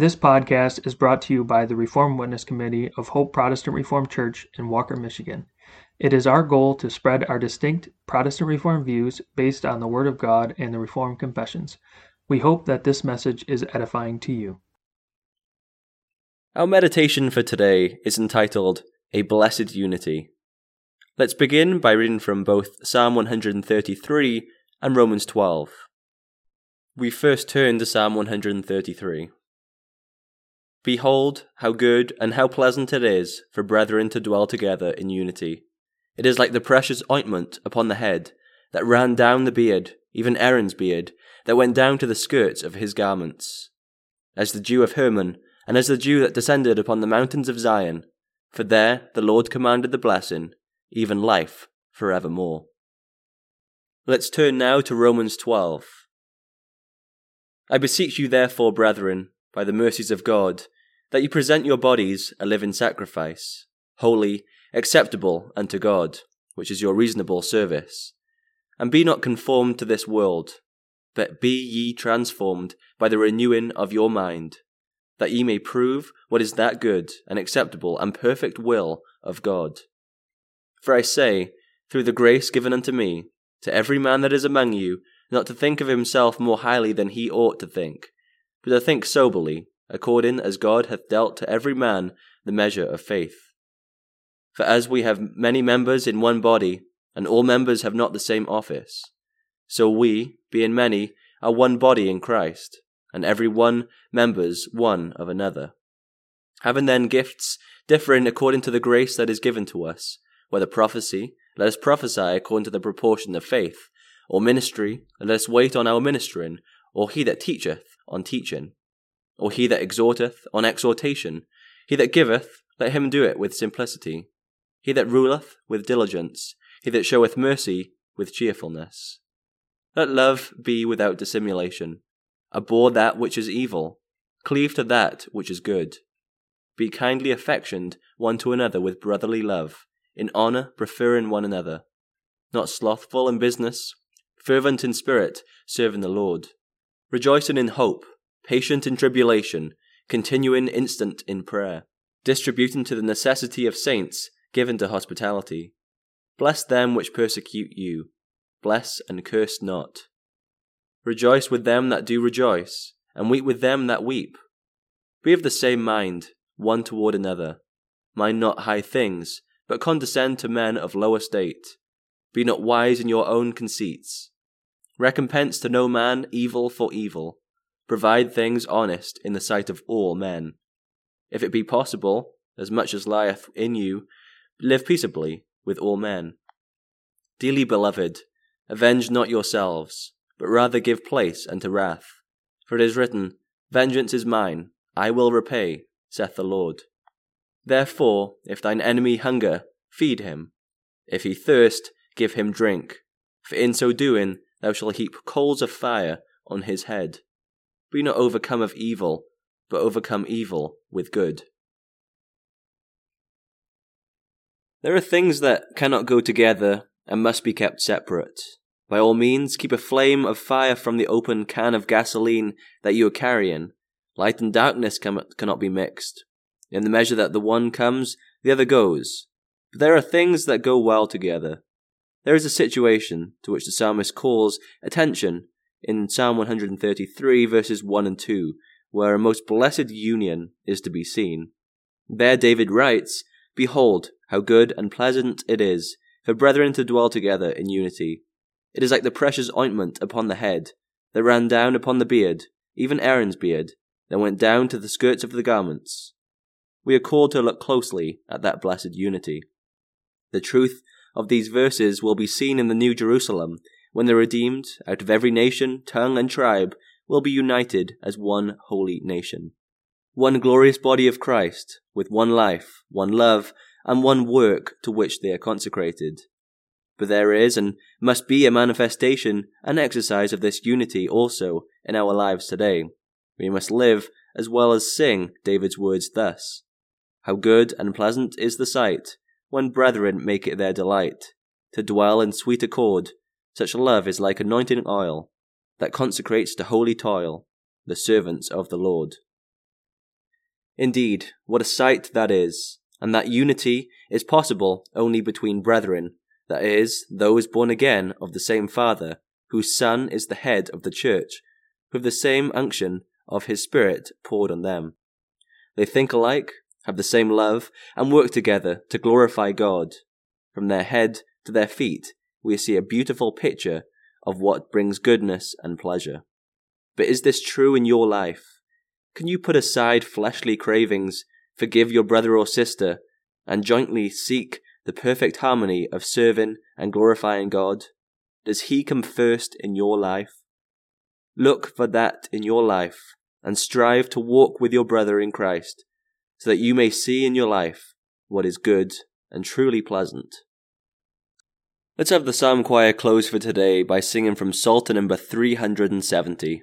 This podcast is brought to you by the Reformed Witness Committee of Hope Protestant Reformed Church in Walker, Michigan. It is our goal to spread our distinct Protestant Reformed views based on the Word of God and the Reformed Confessions. We hope that this message is edifying to you. Our meditation for today is entitled A Blessed Unity. Let's begin by reading from both Psalm 133 and Romans 12. We first turn to Psalm 133. Behold, how good and how pleasant it is for brethren to dwell together in unity. It is like the precious ointment upon the head that ran down the beard, even Aaron's beard, that went down to the skirts of his garments. As the dew of Hermon and as the dew that descended upon the mountains of Zion, for there the Lord commanded the blessing, even life for evermore. Let's turn now to Romans 12. I beseech you, therefore, brethren, by the mercies of God, that you present your bodies a living sacrifice, holy, acceptable unto God, which is your reasonable service. And be not conformed to this world, but be ye transformed by the renewing of your mind that ye may prove what is that good and acceptable and perfect will of God. For I say, through the grace given unto me, to every man that is among you, not to think of himself more highly than he ought to think, but I think soberly, according as God hath dealt to every man the measure of faith. For as we have many members in one body, and all members have not the same office, so we, being many, are one body in Christ and every one members one of another. Having then gifts differing according to the grace that is given to us, whether prophecy, let us prophesy according to the proportion of faith, or ministry, let us wait on our ministering, or he that teacheth on teaching, or he that exhorteth on exhortation, he that giveth, let him do it with simplicity, he that ruleth with diligence, he that showeth mercy with cheerfulness. Let love be without dissimulation. Abhor that which is evil, cleave to that which is good. Be kindly affectioned one to another with brotherly love, in honour preferring one another. Not slothful in business, fervent in spirit, serving the Lord. Rejoicing in hope, patient in tribulation, continuing instant in prayer. Distributing to the necessity of saints, given to hospitality. Bless them which persecute you. Bless and curse not. Rejoice with them that do rejoice, and weep with them that weep. Be of the same mind, one toward another. Mind not high things, but condescend to men of low estate. Be not wise in your own conceits. Recompense to no man evil for evil. Provide things honest in the sight of all men. If it be possible, as much as lieth in you, live peaceably with all men. Dearly beloved, avenge not yourselves but rather give place unto wrath. For it is written, Vengeance is mine, I will repay, saith the Lord. Therefore, if thine enemy hunger, feed him. If he thirst, give him drink. For in so doing, thou shalt heap coals of fire on his head. Be not overcome of evil, but overcome evil with good. There are things that cannot go together and must be kept separate. By all means, keep a flame of fire from the open can of gasoline that you are carrying. Light and darkness cannot be mixed. In the measure that the one comes, the other goes. But there are things that go well together. There is a situation to which the psalmist calls attention in Psalm 133, verses 1 and 2, where a most blessed union is to be seen. There David writes, Behold, how good and pleasant it is for brethren to dwell together in unity. It is like the precious ointment upon the head, that ran down upon the beard, even Aaron's beard, that went down to the skirts of the garments. We are called to look closely at that blessed unity. The truth of these verses will be seen in the New Jerusalem, when the redeemed, out of every nation, tongue, and tribe, will be united as one holy nation. One glorious body of Christ, with one life, one love, and one work to which they are consecrated. But there is and must be a manifestation and exercise of this unity also in our lives today. We must live as well as sing David's words thus How good and pleasant is the sight when brethren make it their delight to dwell in sweet accord. Such love is like anointing oil that consecrates to holy toil the servants of the Lord. Indeed, what a sight that is, and that unity is possible only between brethren, that is, those born again of the same Father, whose Son is the head of the Church, with the same unction of his Spirit poured on them. They think alike, have the same love, and work together to glorify God. From their head to their feet, we see a beautiful picture of what brings goodness and pleasure. But is this true in your life? Can you put aside fleshly cravings, forgive your brother or sister, and jointly seek the perfect harmony of serving and glorifying God? Does He come first in your life? Look for that in your life and strive to walk with your brother in Christ so that you may see in your life what is good and truly pleasant. Let's have the psalm choir close for today by singing from Psalter number 370.